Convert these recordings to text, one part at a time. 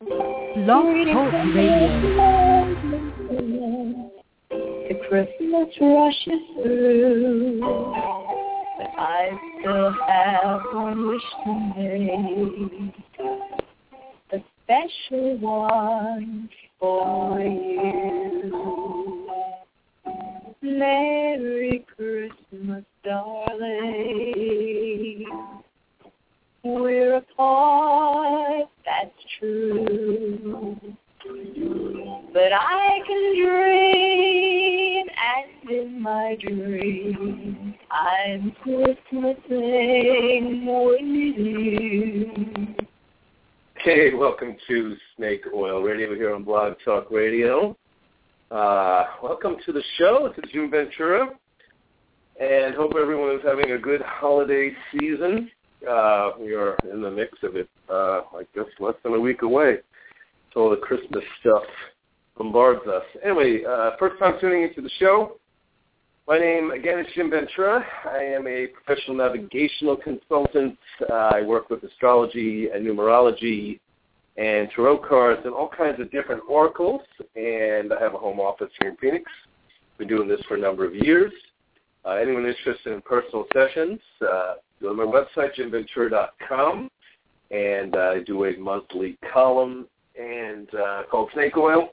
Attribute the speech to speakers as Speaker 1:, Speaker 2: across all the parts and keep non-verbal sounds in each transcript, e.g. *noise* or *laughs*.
Speaker 1: Blog Talk Radio.
Speaker 2: The Christmas rushes through, but I still have one wish to make. A special one for you. Merry Christmas, darling. We're apart, that's true. But I can dream, and in my dream, I'm Christmasing with you.
Speaker 3: Hey, welcome to Snake Oil Radio here on Blog Talk Radio. Uh, welcome to the show. It's Jim Ventura, and hope everyone is having a good holiday season. Uh, we are in the mix of it, uh, I guess, less than a week away. So all the Christmas stuff bombards us. Anyway, uh, first time tuning into the show. My name, again, is Jim Ventura. I am a professional navigational consultant. Uh, I work with astrology and numerology and tarot cards and all kinds of different oracles. And I have a home office here in Phoenix. Been doing this for a number of years. Uh, anyone interested in personal sessions, uh, go to my website, jimventura.com, and uh, I do a monthly column and uh, called Snake Oil.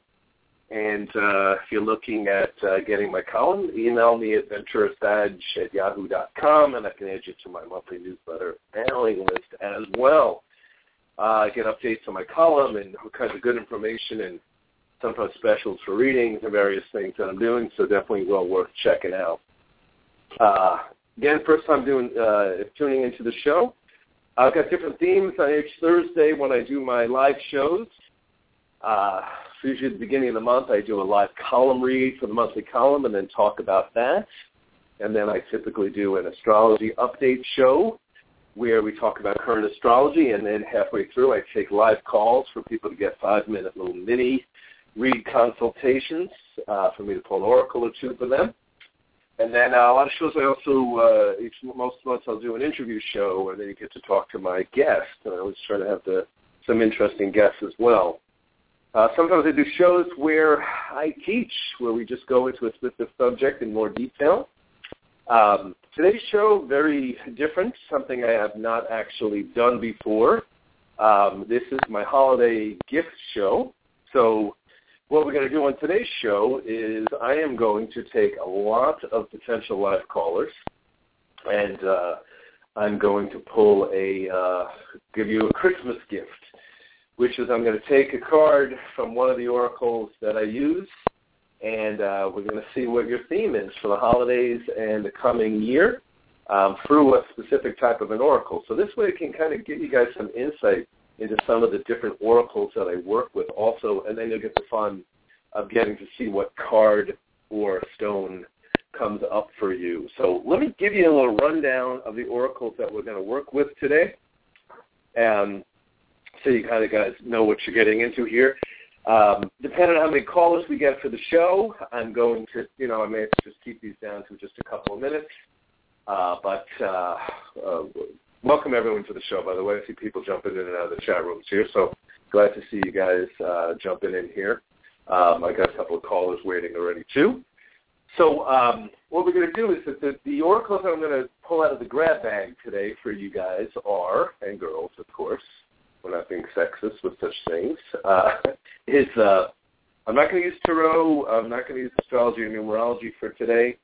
Speaker 3: And uh, if you're looking at uh, getting my column, email me at venturasage at yahoo.com, and I can add you to my monthly newsletter mailing list as well. Uh, get updates on my column and all kinds of good information and sometimes specials for readings and various things that I'm doing, so definitely well worth checking out. Uh, again, first time doing uh, tuning into the show. I've got different themes on each Thursday when I do my live shows. Uh, usually at the beginning of the month, I do a live column read for the monthly column and then talk about that. And then I typically do an astrology update show where we talk about current astrology. And then halfway through, I take live calls for people to get five-minute little mini read consultations uh, for me to pull an oracle or two for them. And then uh, a lot of shows I also, uh, most months I'll do an interview show and then you get to talk to my guest. And I always try to have the, some interesting guests as well. Uh, sometimes I do shows where I teach, where we just go into a specific subject in more detail. Um, today's show, very different, something I have not actually done before. Um, this is my holiday gift show. So what we're going to do on today's show is I am going to take a lot of potential live callers, and uh, I'm going to pull a, uh, give you a Christmas gift which is I'm going to take a card from one of the oracles that I use, and uh, we're going to see what your theme is for the holidays and the coming year um, through a specific type of an oracle. So this way it can kind of give you guys some insight into some of the different oracles that I work with also, and then you'll get the fun of getting to see what card or stone comes up for you. So let me give you a little rundown of the oracles that we're going to work with today. and so you kind of guys know what you're getting into here. Um, depending on how many callers we get for the show, I'm going to, you know, I may just keep these down to just a couple of minutes. Uh, but uh, uh, welcome everyone to the show, by the way. I see people jumping in and out of the chat rooms here, so glad to see you guys uh, jumping in here. Um, I got a couple of callers waiting already too. So um, what we're going to do is that the, the oracles I'm going to pull out of the grab bag today for you guys are, and girls, of course, we're not being sexist with such things, uh, *laughs* is uh, I'm not going to use tarot. I'm not going to use astrology or numerology for today.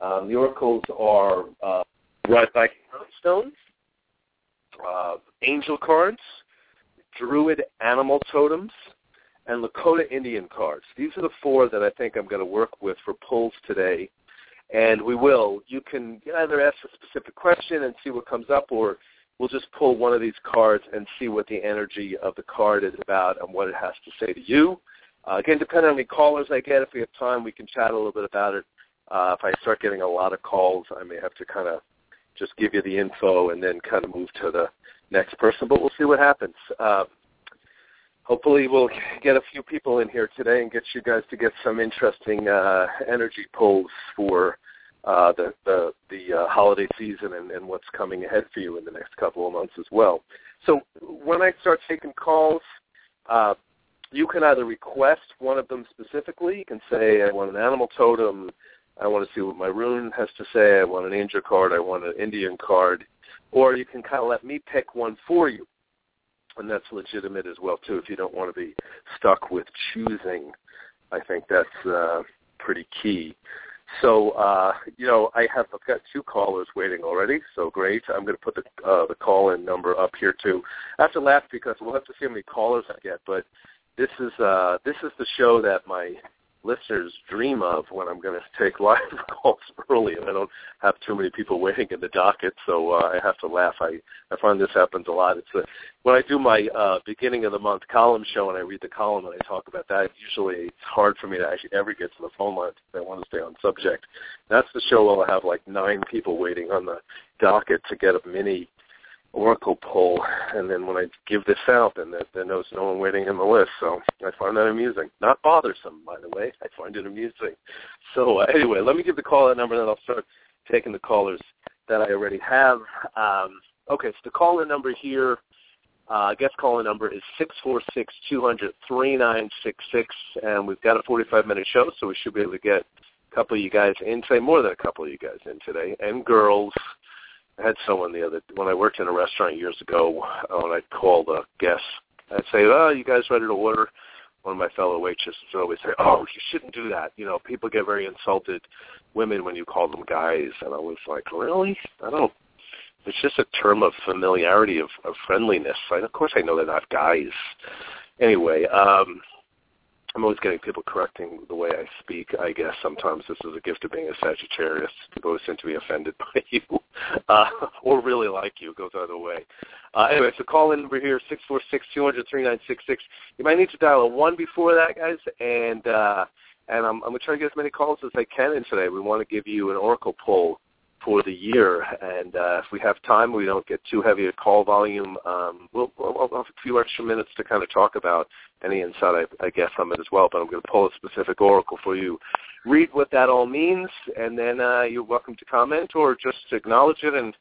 Speaker 3: Um, the oracles are uh, Red Viking stones, uh, angel cards, druid animal totems, and Lakota Indian cards. These are the four that I think I'm going to work with for pulls today. And we will. You can either ask a specific question and see what comes up, or we'll just pull one of these cards and see what the energy of the card is about and what it has to say to you. Uh, again, depending on the callers I get, if we have time, we can chat a little bit about it. Uh, if I start getting a lot of calls, I may have to kind of just give you the info and then kind of move to the next person, but we'll see what happens. Uh, hopefully we'll get a few people in here today and get you guys to get some interesting uh, energy pulls for uh, the the, the uh, holiday season and, and what's coming ahead for you in the next couple of months as well. So when I start taking calls, uh, you can either request one of them specifically. You can say, I want an animal totem. I want to see what my rune has to say. I want an angel card. I want an Indian card. Or you can kind of let me pick one for you. And that's legitimate as well, too, if you don't want to be stuck with choosing. I think that's uh, pretty key. So, uh, you know, I have I've got two callers waiting already. So great. I'm going to put the uh, the call in number up here too. I have to laugh because we'll have to see how many callers I get. But this is uh, this is the show that my listeners dream of when I'm going to take live *laughs* calls early, and I don't have too many people waiting in the docket, so uh, I have to laugh. I I find this happens a lot. It's a, when I do my uh, beginning of the month column show and I read the column and I talk about that. Usually, it's hard for me to actually ever get to the phone line if I want to stay on subject. That's the show where I'll have like nine people waiting on the docket to get a mini Oracle poll, and then when I give this out, then there, there knows no one waiting in the list. So I find that amusing. Not bothersome, by the way. I find it amusing. So uh, anyway, let me give the call that number, and then I'll start taking the callers that I already have. Um, okay, so the call-in number here, uh, guest call-in number is six four six two hundred three nine six six, and we've got a 45-minute show, so we should be able to get a couple of you guys in today, more than a couple of you guys in today, and girls. I had someone the other when I worked in a restaurant years ago. Uh, when I'd call the guests, I'd say, "Oh, you guys ready to order?" One of my fellow waitresses would always say, "Oh, you shouldn't do that. You know, people get very insulted, women, when you call them guys." And I was like, "Really? I don't." It's just a term of familiarity, of, of friendliness. And of course, I know they're not guys. Anyway, um, I'm always getting people correcting the way I speak. I guess sometimes this is a gift of being a Sagittarius. People always seem to be offended *laughs* by you, uh, or really like you. It goes either way. Uh, anyway, so call in over here six four six two hundred three nine six six. You might need to dial a one before that, guys, and uh, and I'm, I'm going to try to get as many calls as I can in today. We want to give you an oracle pull for the year. And uh, if we have time, we don't get too heavy a call volume. Um, we'll, we'll, have a few extra minutes to kind of talk about any insight, I, I guess, from it as well. But I'm going to pull a specific oracle for you. Read what that all means, and then uh, you're welcome to comment or just acknowledge it and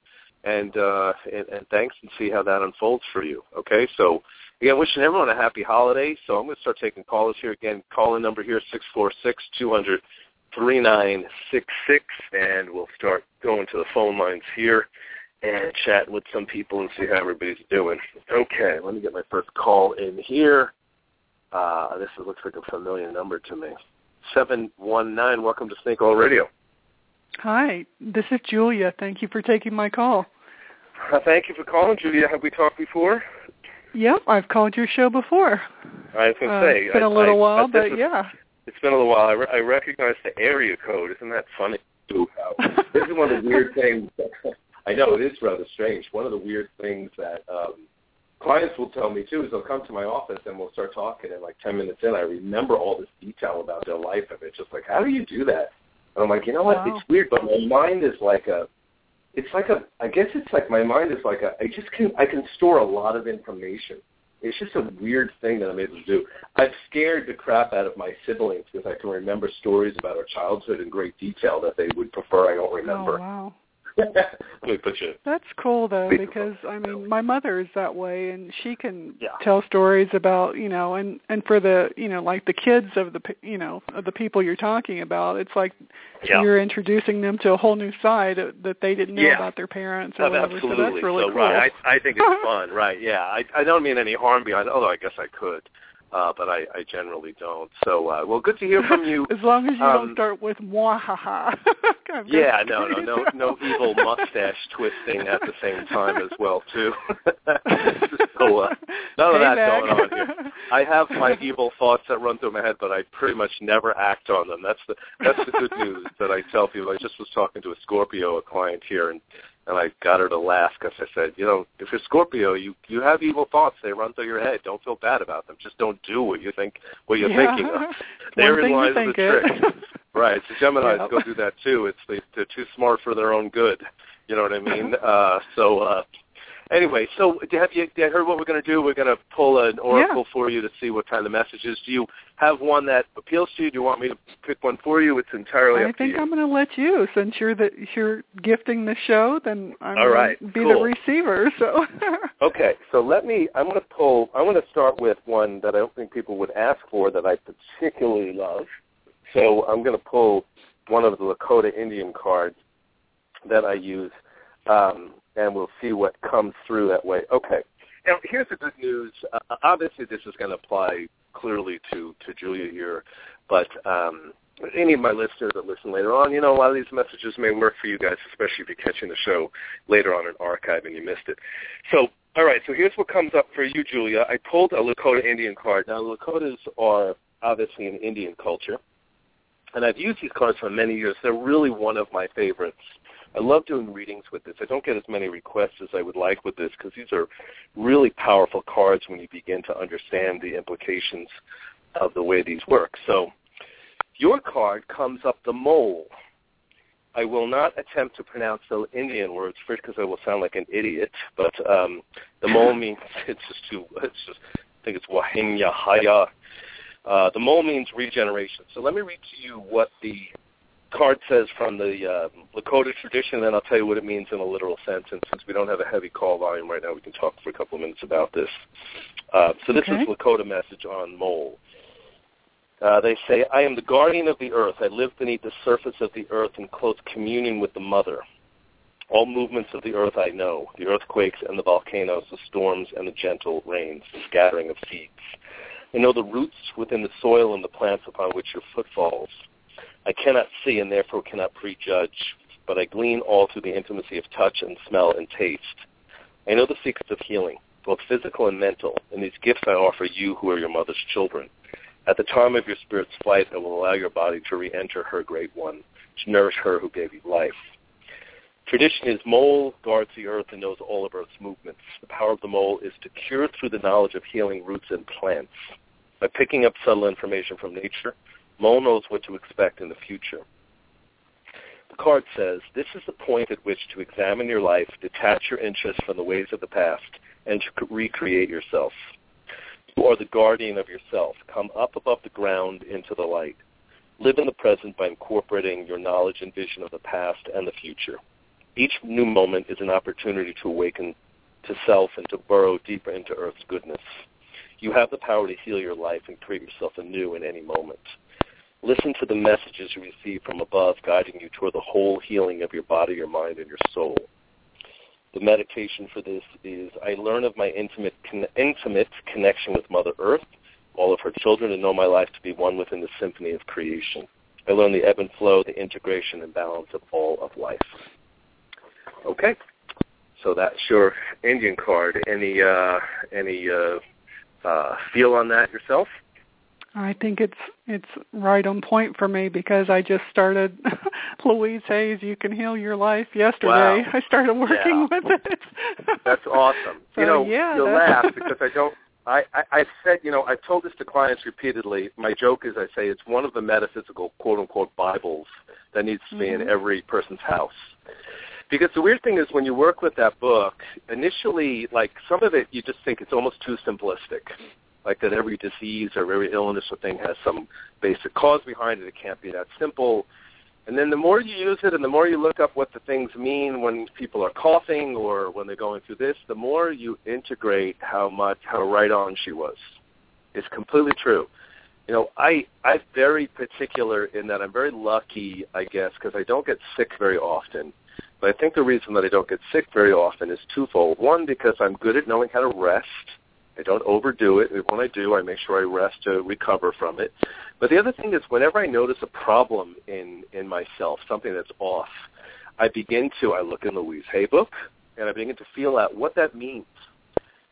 Speaker 3: and, uh, and and thanks and see how that unfolds for you. Okay, so again, wishing everyone a happy holiday. So I'm going to start taking callers here again. Call in number here six four six two hundred 3966, and we'll start going to the phone lines here and chat with some people and see how everybody's doing. Okay, let me get my first call in here. Uh, this looks like a familiar number to me. 719, welcome to Snake Oil Radio.
Speaker 1: Hi, this is Julia. Thank you for taking my call.
Speaker 3: Uh, thank you for calling, Julia. Have we talked before?
Speaker 1: Yep, I've called your show before.
Speaker 3: I was going to
Speaker 1: uh,
Speaker 3: say.
Speaker 1: It's been
Speaker 3: I,
Speaker 1: a little
Speaker 3: I,
Speaker 1: while,
Speaker 3: I,
Speaker 1: but
Speaker 3: is,
Speaker 1: yeah.
Speaker 3: It's been a little while. I, re- I recognize the area code. Isn't that funny? this is one of the weird things. *laughs* I know it is rather strange. One of the weird things that um, clients will tell me too is they'll come to my office and we'll start talking, and like ten minutes in, I remember all this detail about their life, and it's just like, how do you do that? And I'm like, you know what?
Speaker 1: Wow.
Speaker 3: It's weird, but my mind is like a. It's like a. I guess it's like my mind is like a. I just can. I can store a lot of information. It's just a weird thing that I'm able to do. I've scared the crap out of my siblings because I can remember stories about our childhood in great detail that they would prefer I don't oh, remember.
Speaker 1: Oh wow. *laughs*
Speaker 3: Let put you.
Speaker 1: That's cool though because I mean my mother is that way and she can
Speaker 3: Yeah.
Speaker 1: tell stories about you know and and for the you know like the kids of the you know of the people you're talking about it's like
Speaker 3: Yeah.
Speaker 1: you're introducing them to a whole new side that they didn't know
Speaker 3: Yeah.
Speaker 1: about their parents or
Speaker 3: Oh,
Speaker 1: whatever
Speaker 3: absolutely.
Speaker 1: so that's really
Speaker 3: so,
Speaker 1: cool.
Speaker 3: Right. I, I think it's fun. Right. Yeah. I, I don't mean any harm behind. Although I guess I could, uh, but I, I generally don't. So, uh, well, good to hear from you. *laughs*
Speaker 1: as long as you
Speaker 3: Um,
Speaker 1: don't start with mwahaha. *laughs*
Speaker 3: Yeah, no, no, no, no *laughs* evil mustache twisting at the same time as well too. so uh, none of that going on here. I have my evil thoughts that run through my head, but I pretty much never act on them. That's the that's the good news that I tell people. I just was talking to a Scorpio, a client here, and and I got her to laugh because I said, you know, if you're Scorpio, you you have evil thoughts. They run through your head. Don't feel bad about them. Just don't do what you think what you're
Speaker 1: Yeah.
Speaker 3: thinking of. *laughs* Therein
Speaker 1: you
Speaker 3: lies the
Speaker 1: think
Speaker 3: trick. *laughs* Right. So Gemini's
Speaker 1: Yep.
Speaker 3: go do that too. It's they, they're too smart for their own good. You know what I mean? *laughs* uh, so uh, anyway, so have you, have you heard what we're going to do? We're going to pull an oracle yeah. for you to see what kind of messages. Do you have one that appeals to you? Do you want me to pick one for you? It's entirely
Speaker 1: I
Speaker 3: up
Speaker 1: to you.
Speaker 3: I think
Speaker 1: I'm going to let you, since you're the you're gifting the show. Then I'm
Speaker 3: All right,
Speaker 1: going to be
Speaker 3: cool.
Speaker 1: the receiver. So. *laughs*
Speaker 3: okay, so let me. I'm going to pull. I'm going to start with one that I don't think people would ask for that I particularly love. So I'm going to pull one of the Lakota Indian cards that I use, um, and we'll see what comes through that way. Okay. Now, here's the good news. Uh, obviously, this is going to apply clearly to, to Julia here, but um, any of my listeners that listen later on, you know, a lot of these messages may work for you guys, especially if you're catching the show later on in archive and you missed it. So, all right, so here's what comes up for you, Julia. I pulled a Lakota Indian card. Now, Lakotas are obviously an Indian culture, and I've used these cards for many years. They're really one of my favorites. I love doing readings with this. I don't get as many requests as I would like with this because these are really powerful cards when you begin to understand the implications of the way these work. So your card comes up the mole. I will not attempt to pronounce the Indian words first because I will sound like an idiot. But um, the mole *laughs* means *laughs* it's just too. It's just I think it's wahinya haya. Uh, the mole means regeneration. So let me read to you what the card says from the uh, Lakota tradition, and then I'll tell you what it means in a literal sense. And since we don't have a heavy call volume right now, we can talk for a couple of minutes about this. Uh, so this
Speaker 1: okay.
Speaker 3: is Lakota message on mole. Uh, they say, I am the guardian of the earth. I live beneath the surface of the earth in close communion with the mother. All movements of the earth I know, the earthquakes and the volcanoes, the storms and the gentle rains, the scattering of seeds. I know the roots within the soil and the plants upon which your foot falls. I cannot see and therefore cannot prejudge, but I glean all through the intimacy of touch and smell and taste. I know the secrets of healing, both physical and mental, and these gifts I offer you who are your mother's children. At the time of your spirit's flight, I will allow your body to re-enter her great one, to nourish her who gave you life. Tradition is mole guards the earth and knows all of earth's movements. The power of the mole is to cure through the knowledge of healing roots and plants. By picking up subtle information from nature, Mole knows what to expect in the future. The card says, this is the point at which to examine your life, detach your interests from the ways of the past, and to recreate yourself. You are the guardian of yourself. Come up above the ground into the light. Live in the present by incorporating your knowledge and vision of the past and the future. Each new moment is an opportunity to awaken to self and to burrow deeper into Earth's goodness. You have the power to heal your life and create yourself anew in any moment. Listen to the messages you receive from above guiding you toward the whole healing of your body, your mind, and your soul. The meditation for this is I learn of my intimate, con- intimate connection with Mother Earth, all of her children, and know my life to be one within the symphony of creation. I learn the ebb and flow, the integration and balance of all of life. Okay, so that's your Indian card. Any uh, any uh, uh, feel on that yourself?
Speaker 1: I think it's it's right on point for me because I just started *laughs* Louise Hay's, You Can Heal Your Life yesterday.
Speaker 3: Wow.
Speaker 1: I started working
Speaker 3: yeah.
Speaker 1: with it. *laughs*
Speaker 3: That's awesome.
Speaker 1: So,
Speaker 3: you know,
Speaker 1: yeah,
Speaker 3: you'll laugh *laughs* because I don't I, I, I've said, you know, I've told this to clients repeatedly. My joke is I say it's one of the metaphysical quote unquote Bibles that needs to be
Speaker 1: mm-hmm.
Speaker 3: in every person's house. Because the weird thing is when you work with that book, initially, like some of it, you just think it's almost too simplistic like that every disease or every illness or thing has some basic cause behind it. It can't be that simple. And then the more you use it and the more you look up what the things mean when people are coughing or when they're going through this, the more you integrate how much, how right on she was. It's completely true. You know, I, I'm very particular in that I'm very lucky, I guess, because I don't get sick very often. But I think the reason that I don't get sick very often is twofold. One, because I'm good at knowing how to rest I don't overdo it. When I do, I make sure I rest to recover from it. But the other thing is whenever I notice a problem in, in myself, something that's off, I begin to, I look in Louise Hay book, and I begin to feel out what that means.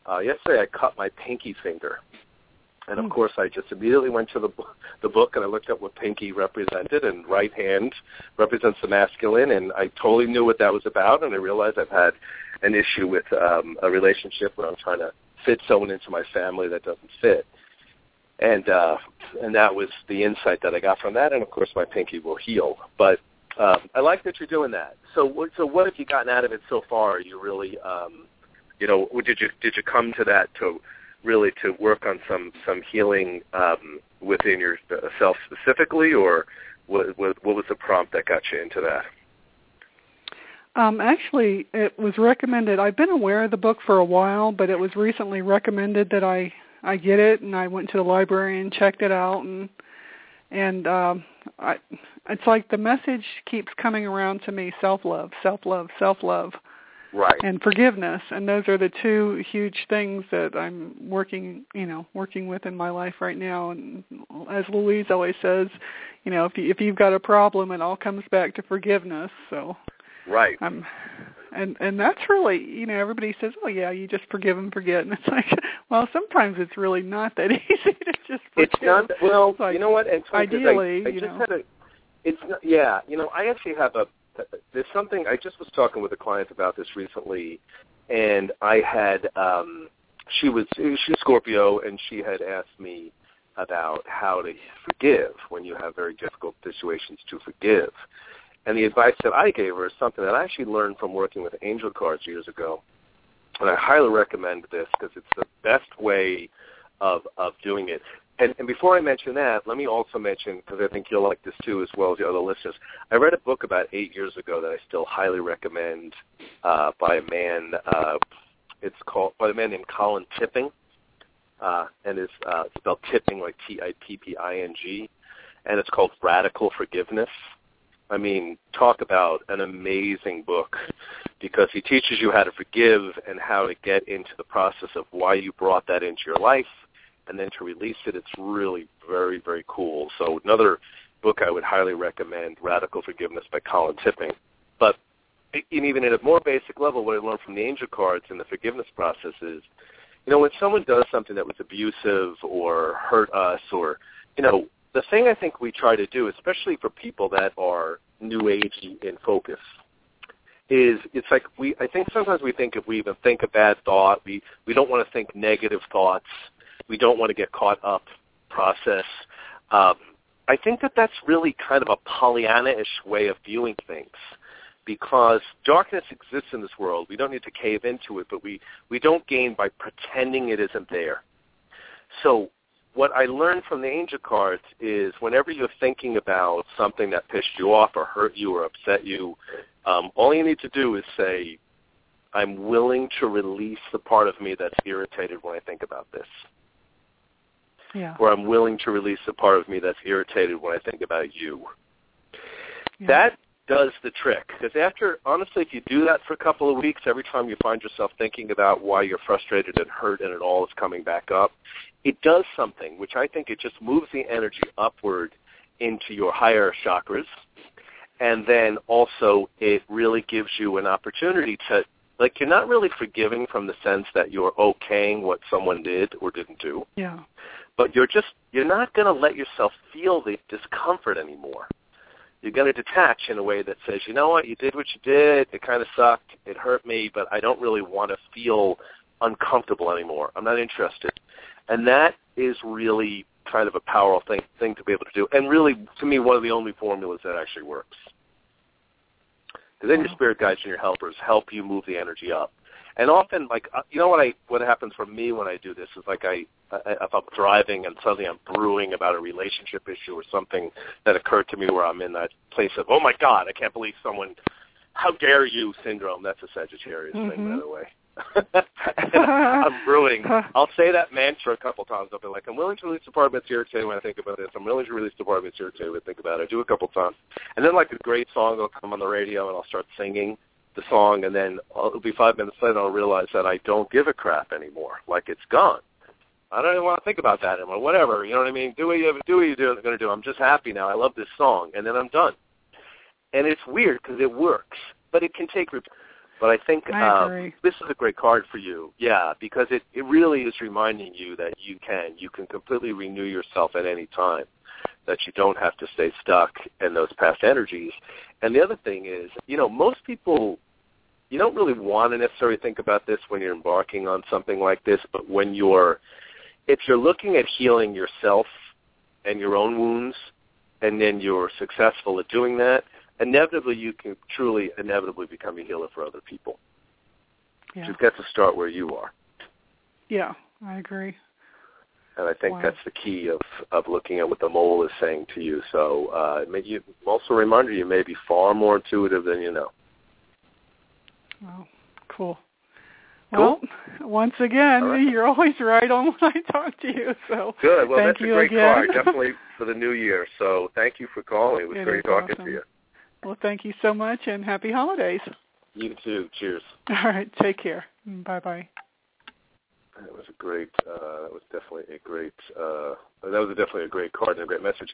Speaker 3: Uh, yesterday I cut my pinky finger. And of
Speaker 1: Hmm.
Speaker 3: course, I just immediately went to the the book and I looked up what pinky represented, and right hand represents the masculine, and I totally knew what that was about. And I realized I've had an issue with um, a relationship where I'm trying to fit someone into my family that doesn't fit. And uh, and that was the insight that I got from that. And of course, my pinky will heal. But um, I like that you're doing that. So so what have you gotten out of it so far? You really um, you know, did you did you come to that to really to work on some some healing um, within yourself specifically, or what, what, what was the prompt that got you into that?
Speaker 1: Um, actually, it was recommended. I've been aware of the book for a while, but it was recently recommended that I I get it, and I went to the library and checked it out, and and um, I, it's like the message keeps coming around to me: self love, self love, self love,
Speaker 3: right,
Speaker 1: and forgiveness, and those are the two huge things that I'm working, you know, working with in my life right now. And as Louise always says, you know, if you, if you've got a problem, it all comes back to forgiveness. So,
Speaker 3: right,
Speaker 1: I'm and and that's really you know everybody says oh yeah you just forgive and forget. And it's *laughs* like well sometimes it's really not that *laughs* easy to just forgive.
Speaker 3: It's not well
Speaker 1: it's like,
Speaker 3: you know what? And
Speaker 1: ideally
Speaker 3: I, I
Speaker 1: you
Speaker 3: just
Speaker 1: know.
Speaker 3: had a it's not yeah you know I actually have a there's something I just was talking with a client about this recently and I had um she was she's Scorpio and she had asked me about how to forgive when you have very difficult situations to forgive and the advice that I gave her is something that I actually learned from working with angel cards years ago. And I highly recommend this because it's the best way of of doing it. And, and before I mention that, let me also mention, because I think you'll like this too as well as the other listeners, I read a book about eight years ago that I still highly recommend uh, by a man, uh, it's called, by a man named Colin Tipping, uh, and it's uh, spelled Tipping like T-I-P-P-I-N-G, and it's called Radical Forgiveness I mean, talk about an amazing book because he teaches you how to forgive and how to get into the process of why you brought that into your life and then to release it. It's really very, very cool. So another book I would highly recommend, Radical Forgiveness by Colin Tipping. But even at a more basic level, what I learned from the angel cards and the forgiveness process is, you know, when someone does something that was abusive or hurt us or, you know, the thing I think we try to do, especially for people that are new agey in focus, is it's like we I think sometimes we think if we even think a bad thought, we we don't want to think negative thoughts, we don't want to get caught up process. Um, I think that that's really kind of a Pollyanna-ish way of viewing things because darkness exists in this world. We don't need to cave into it, but we, we don't gain by pretending it isn't there. So what I learned from the angel cards is whenever you're thinking about something that pissed you off or hurt you or upset you, um, all you need to do is say, I'm willing to release the part of me that's irritated when I think about this.
Speaker 1: Yeah.
Speaker 3: Or I'm willing to release the part of me that's irritated when I think about you.
Speaker 1: Yeah.
Speaker 3: That does the trick. Because after, honestly, if you do that for a couple of weeks, every time you find yourself thinking about why you're frustrated and hurt and it all is coming back up, it does something, which I think it just moves the energy upward into your higher chakras. And then also it really gives you an opportunity to, like you're not really forgiving from the sense that you're okaying what someone did or didn't do.
Speaker 1: Yeah.
Speaker 3: But you're just, you're not going to let yourself feel the discomfort anymore you're going to detach in a way that says, you know what, you did what you did. It kind of sucked. It hurt me, but I don't really want to feel uncomfortable anymore. I'm not interested. And that is really kind of a powerful thing, thing to be able to do. And really, to me, one of the only formulas that actually works. Because then your spirit guides and your helpers help you move the energy up. And often, like uh, you know what I what happens for me when I do this is like I, I if I'm driving and suddenly I'm brewing about a relationship issue or something that occurred to me where I'm in that place of oh my god I can't believe someone how dare you syndrome that's a Sagittarius
Speaker 1: mm-hmm.
Speaker 3: thing by the way. I'm brewing. *laughs* I'll say that mantra a couple times. I'll be like, I'm willing to release part that's irritating when I think about this. I'm willing to release part that's irritating when I think about it. I do a couple times. And then like a great song will come on the radio and I'll start singing the song, and then it'll be five minutes later, I'll realize that I don't give a crap anymore. Like it's gone. I don't even want to think about that anymore. Whatever, you know what I mean? Do what you do what you're going to do. I'm just happy now. I love this song, and then I'm done. And it's weird because it works, but it can take. But I think
Speaker 1: I
Speaker 3: um, this is a great card for you. Yeah, because it it really is reminding you that you can you can completely renew yourself at any time. That you don't have to stay stuck in those past energies. And the other thing is, you know, most people you don't really want to necessarily think about this when you're embarking on something like this, but when you're, if you're looking at healing yourself and your own wounds, and then you're successful at doing that, inevitably you can truly, inevitably become a healer for other people.
Speaker 1: Yeah.
Speaker 3: You've got to start where you are.
Speaker 1: Yeah, I agree.
Speaker 3: And I think
Speaker 1: Wow.
Speaker 3: that's the key of of looking at what the mole is saying to you. So uh, it may you also a reminder you may be far more intuitive than you know.
Speaker 1: Well, cool.
Speaker 3: Cool.
Speaker 1: Well, once again,
Speaker 3: right.
Speaker 1: you're always right on when I talk to you. So
Speaker 3: Good. Well,
Speaker 1: Thank
Speaker 3: that's a great
Speaker 1: again.
Speaker 3: card, definitely for the new year. So thank you for calling. It was
Speaker 1: It
Speaker 3: great talking
Speaker 1: awesome.
Speaker 3: to you.
Speaker 1: Well, thank you so much, and happy holidays.
Speaker 3: You too. Cheers. *laughs*
Speaker 1: All right, take care. Bye bye.
Speaker 3: That was a great. Uh, that was definitely a great. Uh, that was definitely a great card and a great message.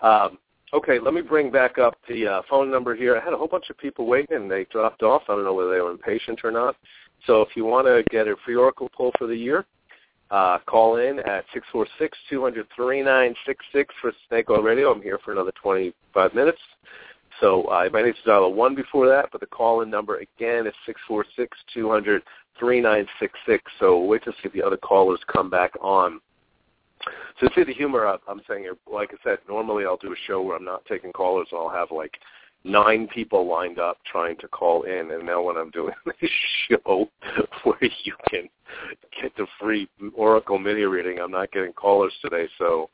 Speaker 3: Um, okay, let me bring back up the uh, phone number here. I had a whole bunch of people waiting, and they dropped off. I don't know whether they were impatient or not. So if you want to get a free Oracle pull for the year, uh, call in at six four six two hundred three nine six six for Snake Oil Radio. I'm here for another 25 minutes. So uh, you might need to dial a 1 before that, but the call-in number again is six four six two hundred three nine six six. So wait to see if the other callers come back on. So see the humor I'm I'm saying here. Like I said, normally I'll do a show where I'm not taking callers and I'll have like nine people lined up trying to call in. And now when I'm doing *laughs* this show where you can get the free Oracle mini reading, I'm not getting callers today. So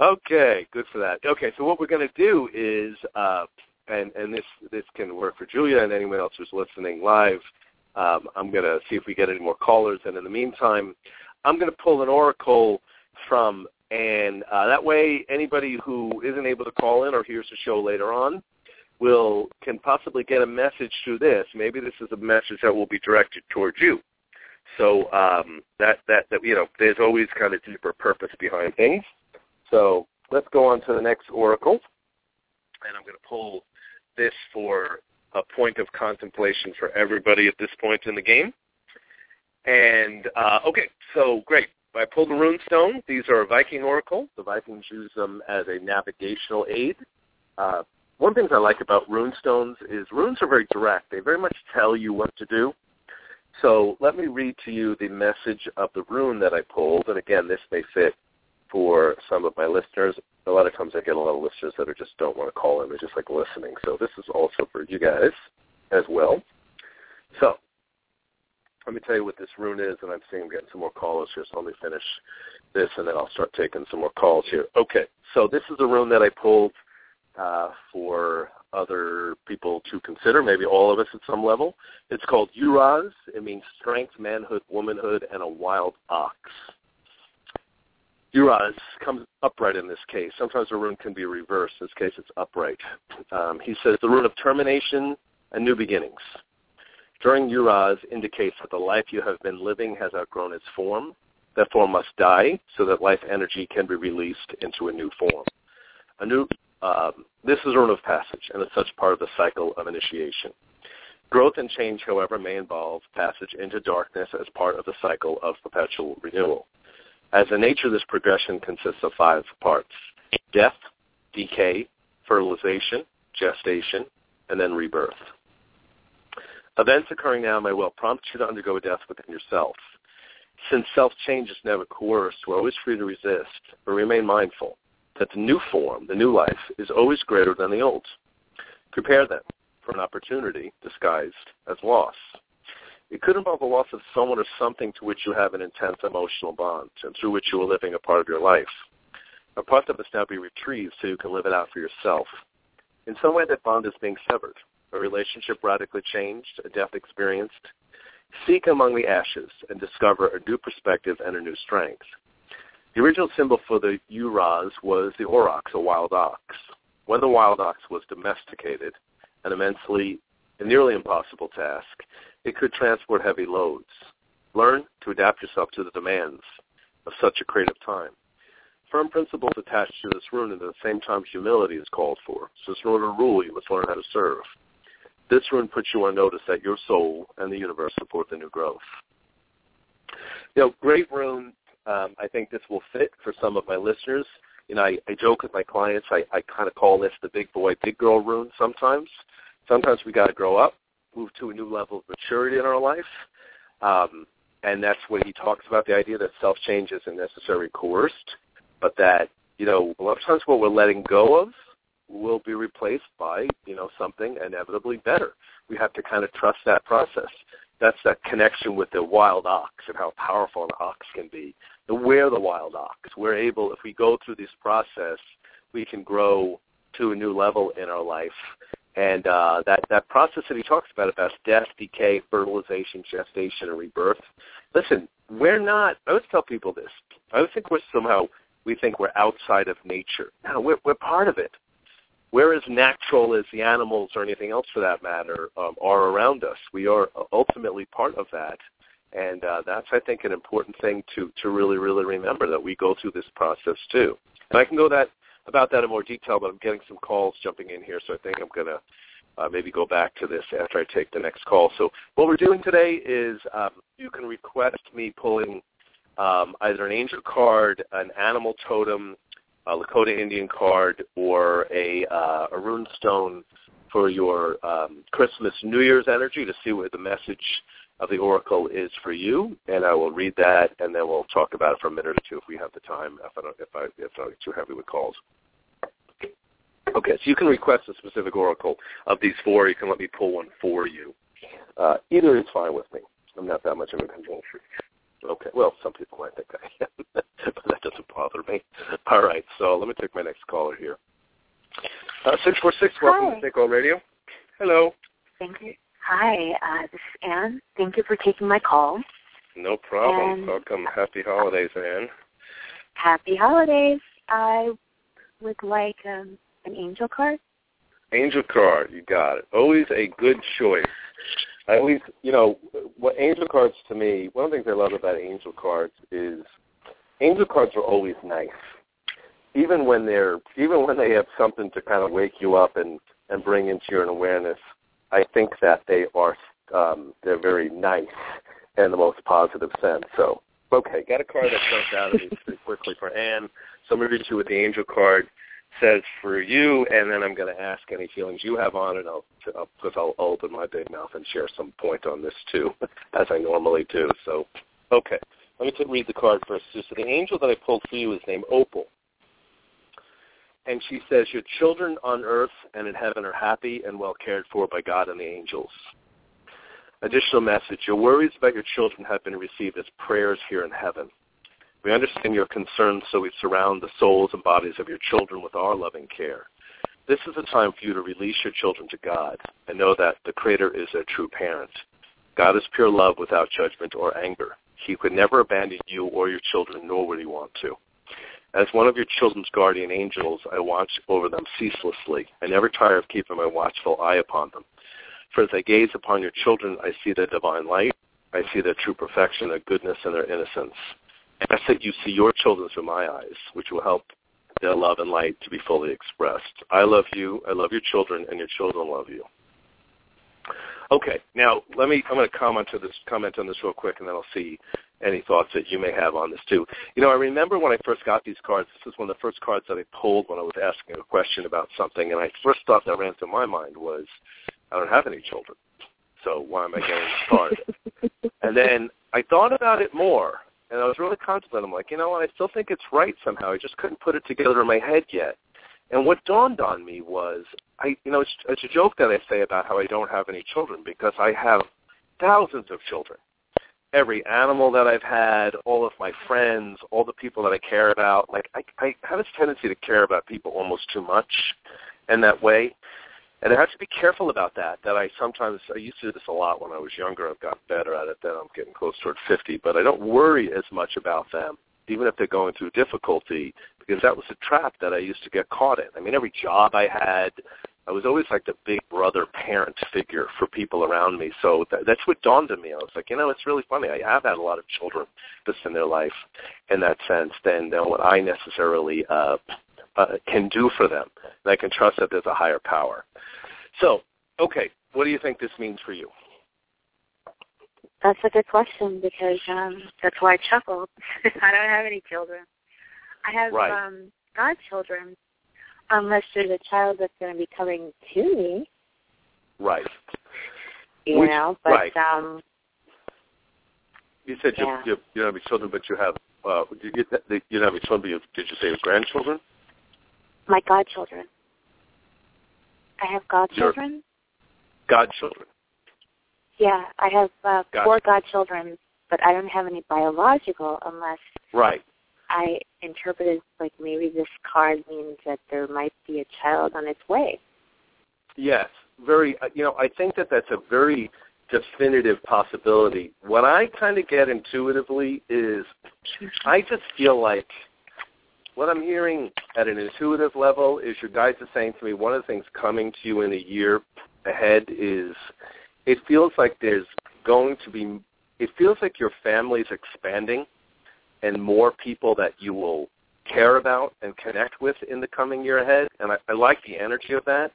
Speaker 3: okay, good for that. Okay, so what we're going to do is, uh, and and this this can work for Julia and anyone else who's listening live. Um, I'm going to see if we get any more callers, and in the meantime, I'm going to pull an oracle from, and uh, that way anybody who isn't able to call in or hears the show later on will can possibly get a message through this. Maybe this is a message that will be directed towards you. So um, that that that you know, there's always kind of deeper purpose behind things. So let's go on to the next oracle, and I'm going to pull this for a point of contemplation for everybody at this point in the game. And uh, okay, so great. I pulled the rune stone. These are a Viking oracle. The Vikings use them as a navigational aid. Uh, one of the things I like about rune stones is runes are very direct. They very much tell you what to do. So let me read to you the message of the rune that I pulled. And again, this may fit for some of my listeners. A lot of times I get a lot of listeners that are just don't want to call in. They're just like listening. So this is also for you guys as well. So let me tell you what this rune is, and I'm seeing I'm getting some more callers here, so let me finish this, and then I'll start taking some more calls here. Okay, so this is a rune that I pulled uh, for other people to consider, maybe all of us at some level. It's called Uruz. It means strength, manhood, womanhood, and a wild ox. Uruz comes upright in this case. Sometimes the rune can be reversed. In this case, it's upright. Um, he says the rune of termination and new beginnings. During Uruz indicates that the life you have been living has outgrown its form. That form must die so that life energy can be released into a new form. A new, um, this is a rune of passage, and it's such part of the cycle of initiation. Growth and change, however, may involve passage into darkness as part of the cycle of perpetual renewal. As a nature, this progression consists of five parts. Death, decay, fertilization, gestation, and then rebirth. Events occurring now may well prompt you to undergo a death within yourself. Since self-change is never coerced, we're always free to resist, but remain mindful that the new form, the new life, is always greater than the old. Prepare then for an opportunity disguised as loss. It could involve the loss of someone or something to which you have an intense emotional bond and through which you are living a part of your life. A part that must now be retrieved so you can live it out for yourself. In some way that bond is being severed, a relationship radically changed, a death experienced. Seek among the ashes and discover a new perspective and a new strength. The original symbol for the Uruz was the aurochs, a wild ox. When the wild ox was domesticated, an immensely and nearly impossible task, it could transport heavy loads. Learn to adapt yourself to the demands of such a creative time. Firm principles attached to this rune, and at the same time humility is called for. Since in order to rule, you must learn how to serve. This rune puts you on notice that your soul and the universe support the new growth. You know, great rune. Um, I think this will fit for some of my listeners. You know, I, I joke with my clients. I, I kind of call this the big boy, big girl rune. Sometimes, sometimes we got to grow up, move to a new level of maturity in our life, um, and that's when he talks about the idea that self change isn't necessarily coerced, but that you know a lot of times what we're letting go of will be replaced by, you know, something inevitably better. We have to kind of trust that process. that's that connection with the wild ox and how powerful an ox can be. And we're the wild ox. We're able, if we go through this process, we can grow to a new level in our life. And uh, that that process that he talks about about death, decay, fertilization, gestation, and rebirth. Listen, we're not. I always tell people this. I always think we're somehow we think we're outside of nature. No, we're we're part of it. We're as natural as the animals or anything else for that matter um, are around us. We are ultimately part of that. And uh, that's, I think, an important thing to, to really, really remember that we go through this process too. And I can go that about that in more detail, but I'm getting some calls jumping in here, so I think I'm going to uh, maybe go back to this after I take the next call. So what we're doing today is um, you can request me pulling um, either an angel card, an animal totem, a Lakota Indian card, or a, uh, a rune stone for your um, Christmas, New Year's energy to see what the message of the oracle is for you, and I will read that, and then we'll talk about it for a minute or two if we have the time. If I don't, if I if I get too heavy with calls. Okay, so you can request a specific oracle of these four. You can let me pull one for you. Uh, either is fine with me. I'm not that much of a control freak. Okay, well, some people might think I am, *laughs* but that doesn't bother me. All right, so let me take my next caller here. Uh, 646, welcome to Snake Oil Radio. Hello.
Speaker 4: Thank you. Hi, uh, this is Anne. Thank you for taking my call.
Speaker 3: No problem. And welcome. Happy holidays, Anne.
Speaker 4: Happy holidays. I would like um, an angel card.
Speaker 3: Angel card, you got it. Always a good choice. I always, you know, what angel cards to me, one of the things I love about angel cards is angel cards are always nice. Even when they're, even when they have something to kind of wake you up and and bring into your awareness, I think that they are, um, they're very nice in the most positive sense. So, okay, got a card that jumped out of me *laughs* pretty quickly for Anne. So I'm going to read you with the angel card says for you, and then I'm going to ask any feelings you have on it. I'll, I'll because I'll open my big mouth and share some point on this too, *laughs* as I normally do. So, okay, let me t- read the card first. So the angel that I pulled for you is named Opal, and she says, "Your children on earth and in heaven are happy and well cared for by God and the angels." Additional message: Your worries about your children have been received as prayers here in heaven. We understand your concerns, so we surround the souls and bodies of your children with our loving care. This is a time for you to release your children to God and know that the Creator is their true parent. God is pure love without judgment or anger. He could never abandon you or your children, nor would he want to. As one of your children's guardian angels, I watch over them ceaselessly. I never tire of keeping my watchful eye upon them. For as I gaze upon your children, I see their divine light. I see their true perfection, their goodness, and their innocence. I ask that you see your children through my eyes, which will help their love and light to be fully expressed. I love you, I love your children, and your children love you. Okay, now let me. I'm going to comment to this. Comment on this real quick, and then I'll see any thoughts that you may have on this too. You know, I remember when I first got these cards. This is one of the first cards that I pulled when I was asking a question about something, and I first thought that ran through my mind was, I don't have any children, so why am I getting this card? *laughs* and then I thought about it more, and I was really contemplating. I'm like, you know what? I still think it's right somehow. I just couldn't put it together in my head yet. And what dawned on me was, I, you know, it's, it's a joke that I say about how I don't have any children because I have thousands of children. Every animal that I've had, all of my friends, all the people that I care about. Like I, I have this tendency to care about people almost too much, in that way. And I have to be careful about that. That I sometimes I used to do this a lot when I was younger. I've gotten better at it. Then I'm getting close toward 50, but I don't worry as much about them, even if they're going through difficulty, because that was a trap that I used to get caught in. I mean, every job I had, I was always like the big brother parent figure for people around me. So that, that's what dawned on me. I was like, you know, it's really funny. I have had a lot of children just in their life in that sense than, than what I necessarily uh, uh, can do for them. And I can trust that there's a higher power. So, okay, what do you think this means for you?
Speaker 4: That's a good question because um, that's why I chuckled. *laughs* I don't have any children. I have
Speaker 3: right.
Speaker 4: um, godchildren, unless there's a child that's going to be coming to me.
Speaker 3: Right.
Speaker 4: You
Speaker 3: Which,
Speaker 4: know, but
Speaker 3: right.
Speaker 4: um,
Speaker 3: you said
Speaker 4: yeah.
Speaker 3: you, you you don't have any children, but you have uh, you, you don't have any children, but you, did you say you have grandchildren?
Speaker 4: My godchildren. I have godchildren.
Speaker 3: Godchildren.
Speaker 4: Yeah, I have uh,
Speaker 3: Gotcha.
Speaker 4: four godchildren, but I don't have any biological unless
Speaker 3: Right.
Speaker 4: I interpreted like maybe this card means that there might be a child on its way.
Speaker 3: Yes, very. uh, You know, I think that that's a very definitive possibility. What I kind of get intuitively is, I just feel like what I'm hearing at an intuitive level is your guides are saying to me one of the things coming to you in a year ahead is it feels like there's going to be it feels like your family's expanding and more people that you will care about and connect with in the coming year ahead and I, I like the energy of that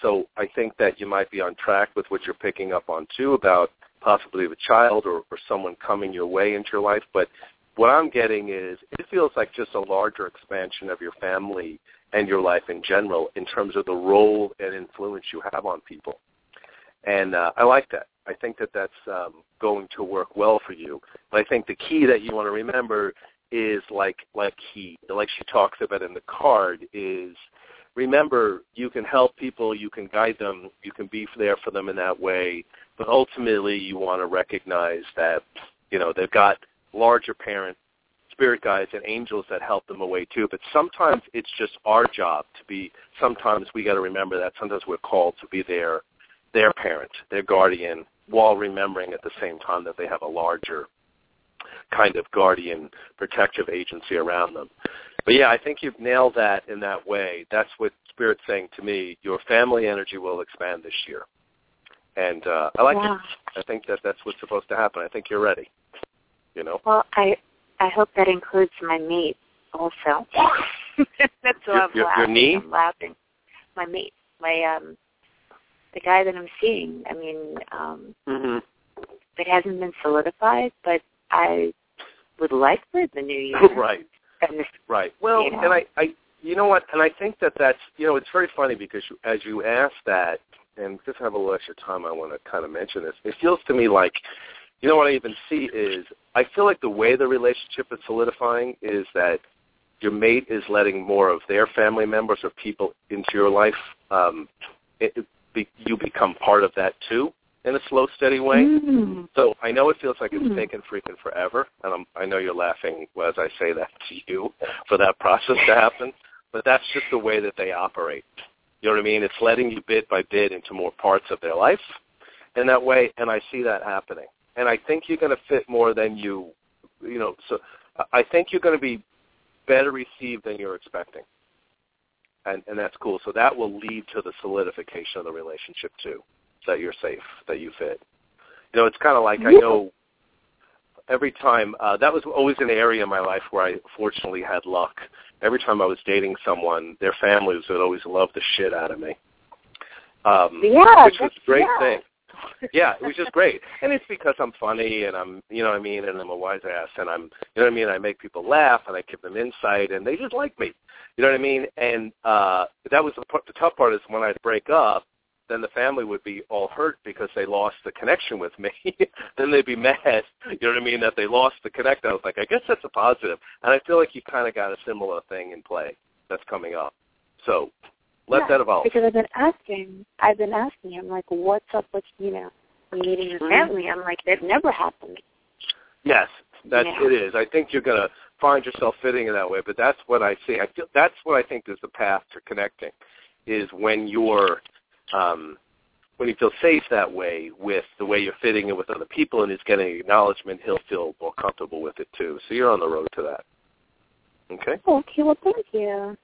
Speaker 3: so I think that you might be on track with what you're picking up on too about possibly a child or, or someone coming your way into your life. But what I'm getting is it feels like just a larger expansion of your family and your life in general in terms of the role and influence you have on people. And uh, I like that. I think that that's um, going to work well for you. But I think the key that you want to remember is like like he like she talks about in the card is remember you can help people, you can guide them, you can be there for them in that way, but ultimately you want to recognize that you know they've got larger parents, spirit guides, and angels that help them away too. But sometimes it's just our job to be. Sometimes we got to remember that. Sometimes we're called to be their their parent, their guardian, while remembering at the same time that they have a larger kind of guardian protective agency around them. But yeah, I think you've nailed that in that way. That's what Spirit's saying to me. Your family energy will expand this year. And uh, I like
Speaker 4: Wow.
Speaker 3: it. I think that that's what's supposed to happen. I think you're ready. You know?
Speaker 4: Well, I I hope that includes my mate also. *laughs* That's why
Speaker 3: Your-
Speaker 4: I'm
Speaker 3: your- your knee?
Speaker 4: I'm laughing. My mate, my um, the guy that I'm seeing. I mean, um,
Speaker 3: hmm
Speaker 4: it hasn't been solidified, but I would like for the new year. *laughs*
Speaker 3: right.
Speaker 4: And this,
Speaker 3: Right. Well,
Speaker 4: You know.
Speaker 3: and I, I, you know what? And I think that that's, you know, it's very funny because you, as you ask that, and just have a little extra time, I want to kind of mention this. It feels to me like, you know, what I even see is, I feel like the way the relationship is solidifying is that your mate is letting more of their family members or people into your life. Um, it, it be, you become part of that too, in a slow, steady way.
Speaker 4: Mm.
Speaker 3: So I know it feels like it's
Speaker 4: Hmm.
Speaker 3: taken freaking forever, and I'm, I know you're laughing as I say that to you for that *laughs* process to happen, but that's just the way that they operate. You know what I mean? It's letting you bit by bit into more parts of their life in that way, and I see that happening. And I think you're going to fit more than you, you know. So I think you're going to be better received than you're expecting, and and that's cool. So that will lead to the solidification of the relationship too that you're safe, that you fit. You know, it's kind of like I know every time uh, that was always an area in my life where I fortunately had luck. Every time I was dating someone, their families would always love the shit out of me. Um,
Speaker 4: Yeah,
Speaker 3: which was a great
Speaker 4: yeah.
Speaker 3: thing. *laughs* Yeah, it was just great, and it's because I'm funny and I'm, you know what I mean, and I'm a wise ass, and I'm, you know what I mean. I make people laugh and I give them insight, and they just like me. You know what I mean? And uh that was the, part, the tough part is when I'd break up, then the family would be all hurt because they lost the connection with me. *laughs* then they'd be mad, you know what I mean, that they lost the connect. I was like, I guess that's a positive. And I feel like you kind of got a similar thing in play that's coming up. So let
Speaker 4: Yeah,
Speaker 3: that evolve.
Speaker 4: Because I've been asking, I've been asking. I'm like, what's up with you know meeting your
Speaker 3: Mhm.
Speaker 4: family? I'm like, that never happened.
Speaker 3: Yes, that
Speaker 4: Yeah.
Speaker 3: it is. I think you're going to find yourself fitting in that way, but that's what I see. I feel that's what I think is the path to connecting is when you're um when you feel safe that way with the way you're fitting in with other people and he's getting acknowledgement, he'll feel more comfortable with it too. So you're on the road to that. Okay?
Speaker 4: Okay, well, thank you.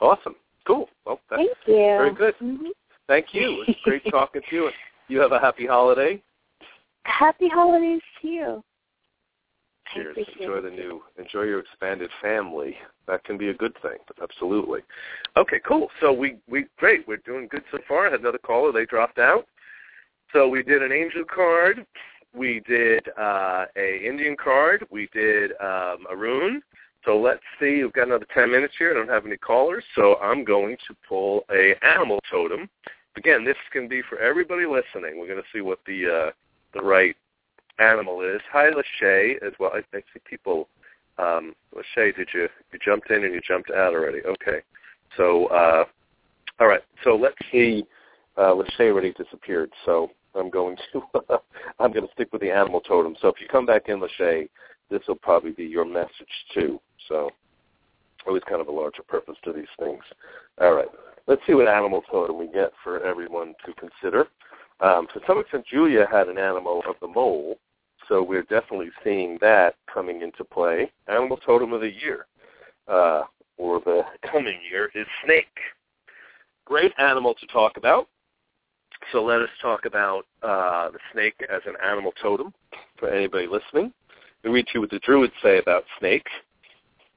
Speaker 3: Awesome. Cool. Well, that's
Speaker 4: Thank you.
Speaker 3: very good.
Speaker 4: hmm
Speaker 3: Thank you. It's great talking to you. *laughs* You have a happy holiday.
Speaker 4: Happy holidays to you.
Speaker 3: Cheers. Enjoy the new, enjoy your expanded family. That can be a good thing. Absolutely. Okay, cool. So we, we, great. We're doing good so far. I had another caller. They dropped out. So we did an angel card. We did uh, a Indian card. We did um, a rune. So let's see. We've got another 10 minutes here. I don't have any callers. So I'm going to pull a animal totem. Again, this can be for everybody listening. We're going to see what the uh, the right animal is. Hi, Lachey, as well. I, I see people. Um, Lachey, did you you jumped in and you jumped out already? Okay. So, uh, all right. So let's see. Uh, Lachey already disappeared. So I'm going to *laughs* I'm going to stick with the animal totem. So if you come back in, Lachey, this will probably be your message too. So always kind of a larger purpose to these things. All right, let's see what animal totem we get for everyone to consider. Um, to some extent, Julia had an animal of the mole, so we're definitely seeing that coming into play. Animal totem of the year, uh, or the coming year, is snake. Great animal to talk about. So let us talk about uh, the snake as an animal totem for anybody listening. We read to you what the Druids say about snake.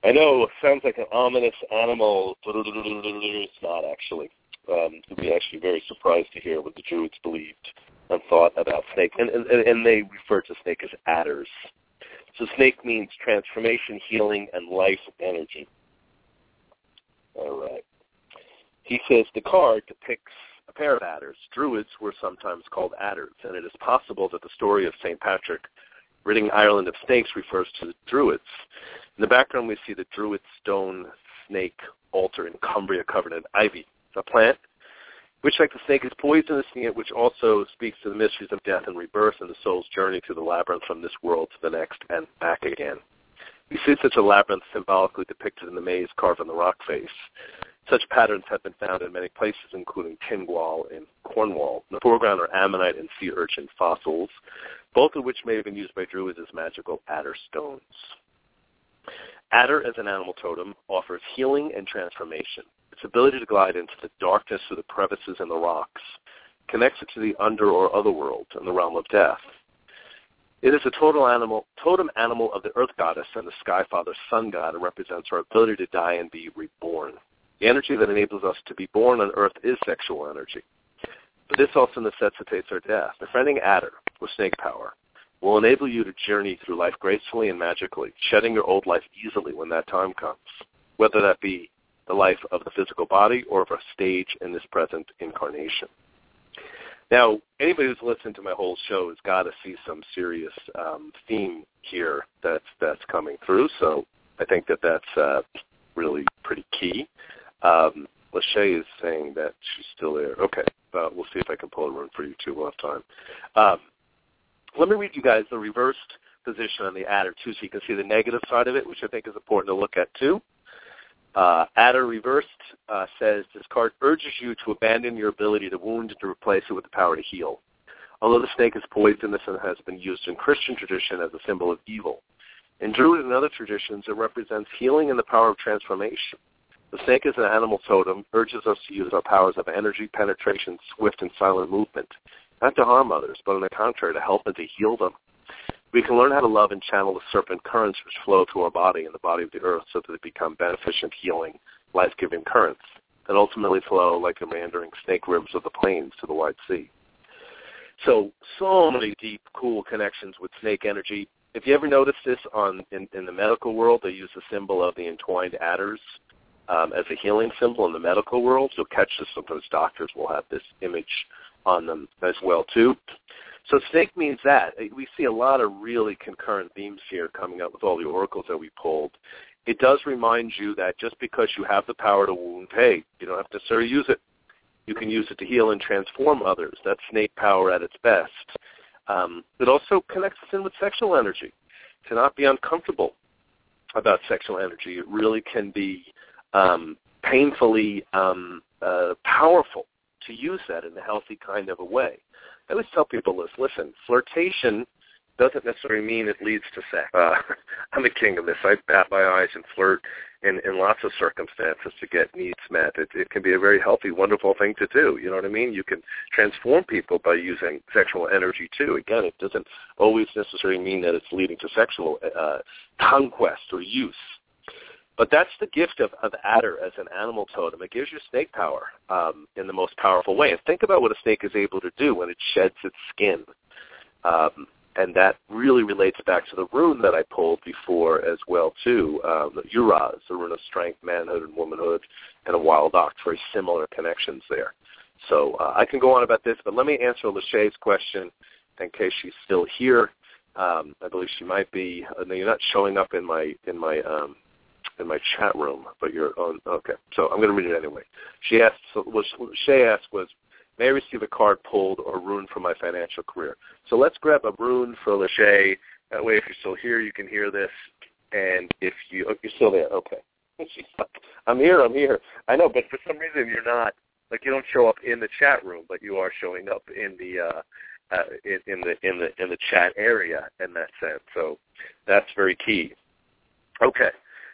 Speaker 3: I know it sounds like an ominous animal. But it's not actually. Um, you'll be actually very surprised to hear what the Druids believed and thought about snake. And, and, and they refer to snake as adders. So snake means transformation, healing, and life energy. All right. He says the card depicts a pair of adders. Druids were sometimes called adders, and it is possible that the story of St. Patrick ridding Ireland of snakes refers to the Druids. In the background, we see the Druid stone snake altar in Cumbria covered in ivy, a plant which, like the snake, is poisonous, yet which also speaks to the mysteries of death and rebirth and the soul's journey through the labyrinth from this world to the next and back again. We see such a labyrinth symbolically depicted in the maze carved on the rock face. Such patterns have been found in many places, including Tintagel in Cornwall. In the foreground are ammonite and sea urchin fossils, both of which may have been used by Druids as magical adder stones. Adder as an animal totem offers healing and transformation. Its ability to glide into the darkness through the crevices in the rocks connects it to the under or other world and the realm of death. It is a total animal, totem animal of the earth goddess and the sky father sun god and represents our ability to die and be reborn. The energy that enables us to be born on earth is sexual energy. But this also necessitates our death. Befriending Adder with snake power will enable you to journey through life gracefully and magically, shedding your old life easily when that time comes, whether that be the life of the physical body or of a stage in this present incarnation. Now, anybody who's listened to my whole show has got to see some serious um, theme here that's that's coming through. So I think that that's uh, really pretty key. Um, Lachey is saying that she's still there. Okay, uh, we'll see if I can pull a rune for you too. We'll have time. Um, let me read you guys the reversed position on the adder too, so you can see the negative side of it, which I think is important to look at too. Uh, adder reversed uh, says this card urges you to abandon your ability to wound and to replace it with the power to heal. Although the snake is poisonous and has been used in Christian tradition as a symbol of evil, in Druid and other traditions it represents healing and the power of transformation. The snake is an animal totem, urges us to use our powers of energy, penetration, swift and silent movement, not to harm others, but on the contrary, to help and to heal them. We can learn how to love and channel the serpent currents which flow through our body and the body of the earth so that they become beneficent, healing, life-giving currents that ultimately flow like the meandering snake ribs of the plains to the wide sea. So, so many deep, cool connections with snake energy. If you ever notice this on in, in the medical world, they use the symbol of the entwined adders um, as a healing symbol in the medical world. So catch this. Sometimes doctors will have this image on them as well too. So snake means that. We see a lot of really concurrent themes here coming up with all the oracles that we pulled. It does remind you that just because you have the power to wound, hey, you don't have to necessarily use it. You can use it to heal and transform others. That's snake power at its best. Um, it also connects us in with sexual energy. To not be uncomfortable about sexual energy. It really can be um, painfully um, uh, powerful to use that in a healthy kind of a way. I always tell people this, listen, flirtation doesn't necessarily mean it leads to sex. Uh, *laughs* I'm the king of this. I bat my eyes and flirt in, in lots of circumstances to get needs met. It, it can be a very healthy, wonderful thing to do. You know what I mean? You can transform people by using sexual energy too. Again, it doesn't always necessarily mean that it's leading to sexual uh, conquest or use. But that's the gift of, of adder as an animal totem. It gives you snake power um, in the most powerful way. And think about what a snake is able to do when it sheds its skin. Um, and that really relates back to the rune that I pulled before as well too, um, the Uruz, the rune of strength, manhood, and womanhood, and a wild ox. Very similar connections there. So uh, I can go on about this, but let me answer Lachey's question in case she's still here. Um, I believe she might be. Uh, you're not showing up in my in my um, in my chat room, but you're on. Okay, so I'm going to read it anyway. She asked. So what Shay asked was, may I receive a card pulled or rune from my financial career. So let's grab a rune for Lachey. That way, if you're still here, you can hear this. And if you, oh, you're still there, okay. *laughs* I'm here, I'm here. I know, but for some reason you're not, like you don't show up in the chat room, but you are showing up in the, uh, uh, in, in the in the in the chat area in that sense. So that's very key. Okay,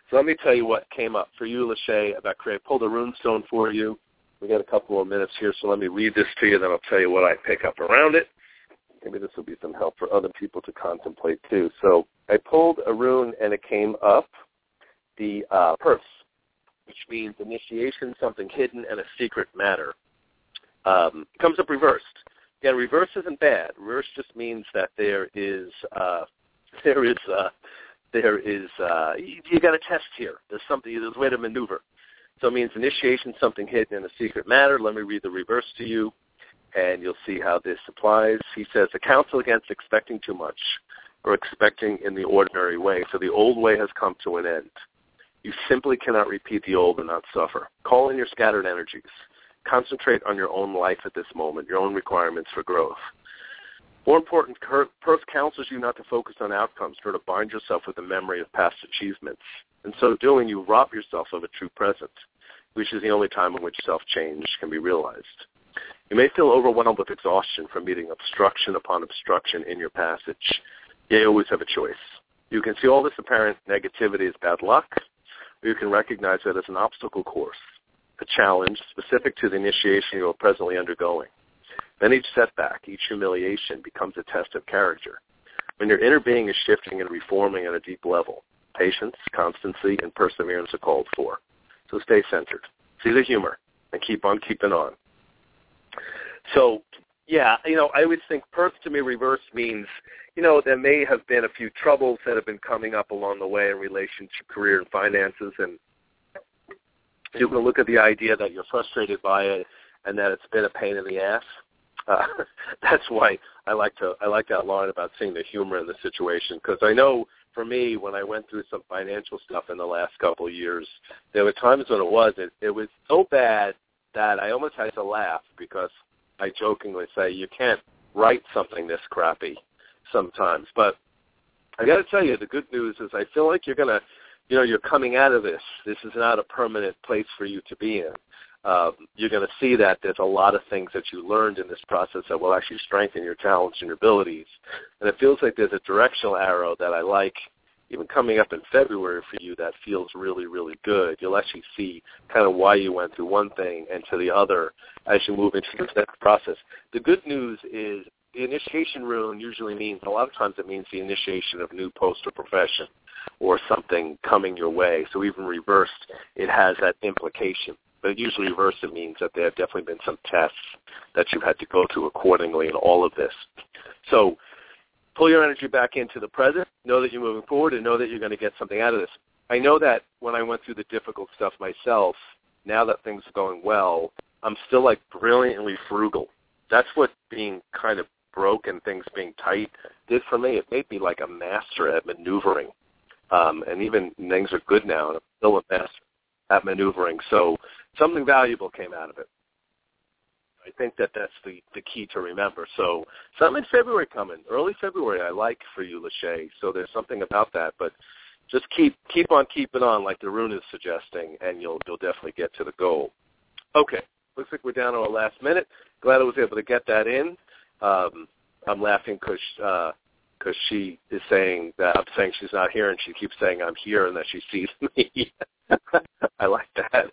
Speaker 3: so let me tell you what came up for you, Lachey, about create. Pulled a runestone for you. We got a couple of minutes here, so let me read this to you, and then I'll tell you what I pick up around it. Maybe this will be some help for other people to contemplate too. So I pulled a rune, and it came up the uh, Perth, which means initiation, something hidden, and a secret matter. Um, comes up reversed. Again, reverse isn't bad. Reverse just means that there is uh, *laughs* there is uh, there is uh, you, you got a test here. There's something. There's a way to maneuver. So it means initiation, something hidden in a secret matter. Let me read the reverse to you, and you'll see how this applies. He says, a counsel against expecting too much or expecting in the ordinary way, So the old way has come to an end. You simply cannot repeat the old and not suffer. Call in your scattered energies. Concentrate on your own life at this moment, your own requirements for growth. More important, Perth counsels you not to focus on outcomes, nor to bind yourself with the memory of past achievements. In so doing, you rob yourself of a true present, which is the only time in which self-change can be realized. You may feel overwhelmed with exhaustion from meeting obstruction upon obstruction in your passage. You always have a choice. You can see all this apparent negativity as bad luck, or you can recognize it as an obstacle course, a challenge specific to the initiation you are presently undergoing. Then each setback, each humiliation becomes a test of character. When your inner being is shifting and reforming at a deep level, patience, constancy, and perseverance are called for. So stay centered. See the humor and keep on keeping on. So, yeah, you know, I always think Perth to me reverse means, you know, there may have been a few troubles that have been coming up along the way in relation to career and finances, and you can look at the idea that you're frustrated by it and that it's been a pain in the ass. Uh, *laughs* that's why I like to I like that line about seeing the humor in the situation because I know for me when I went through some financial stuff in the last couple of years, there were times when it was it, it was so bad that I almost had to laugh because I jokingly say you can't write something this crappy sometimes. But I got to tell you, the good news is I feel like you're gonna, you know, you're coming out of this. This is not a permanent place for you to be in um, you're going to see that there's a lot of things that you learned in this process that will actually strengthen your talents and your abilities. And it feels like there's a directional arrow that I like even coming up in February for you that feels really, really good. You'll actually see kind of why you went through one thing and to the other as you move into this next process. The good news is the initiation rune usually means, a lot of times it means the initiation of new post or profession or something coming your way. So even reversed, it has that implication but usually reverse it means that there have definitely been some tests that you've had to go through accordingly in all of this. So pull your energy back into the present, know that you're moving forward, and know that you're going to get something out of this. I know that when I went through the difficult stuff myself, now that things are going well, I'm still like brilliantly frugal. That's what being kind of broke and things being tight did for me. It made me like a master at maneuvering. Um, and even things are good now, and I'm still a master at maneuvering. So something valuable came out of it. I think that that's the, the key to remember. So something in February coming, early February, I like for you, Lachey. So there's something about that, but just keep keep on keeping on, like the rune is suggesting, and you'll you'll definitely get to the goal. Okay, looks like we're down to our last minute. Glad I was able to get that in. Um, I'm laughing because uh, cause she is saying that I'm saying she's not here, and she keeps saying I'm here, and that she sees *laughs* me. I like that.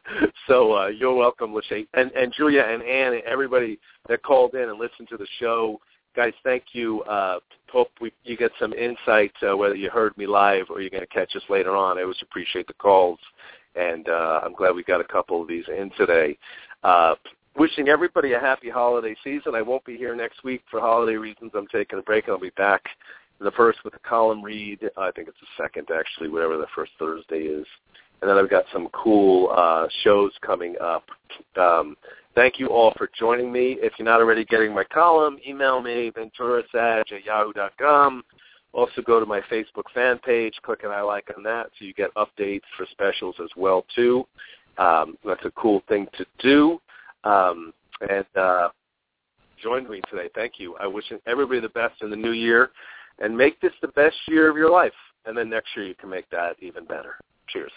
Speaker 3: So uh, you're welcome, Lachey. And, and Julia and Anne and everybody that called in and listened to the show. Guys, thank you. Uh, hope we, you get some insight, uh, whether you heard me live or you're going to catch us later on. I always appreciate the calls, and uh, I'm glad we got a couple of these in today. Uh, wishing everybody a happy holiday season. I won't be here next week for holiday reasons. I'm taking a break. I'll be back the first with a column read. I think it's the second, actually, whatever the first Thursday is and then I've got some cool uh, shows coming up. Um, thank you all for joining me. If you're not already getting my column, email me, venturasag at yahoo.com. Also go to my Facebook fan page, click an I like on that so you get updates for specials as well too. Um, that's a cool thing to do. Um, and uh, joined me today. Thank you. I wish everybody the best in the new year, and make this the best year of your life. And then next year you can make that even better. Cheers.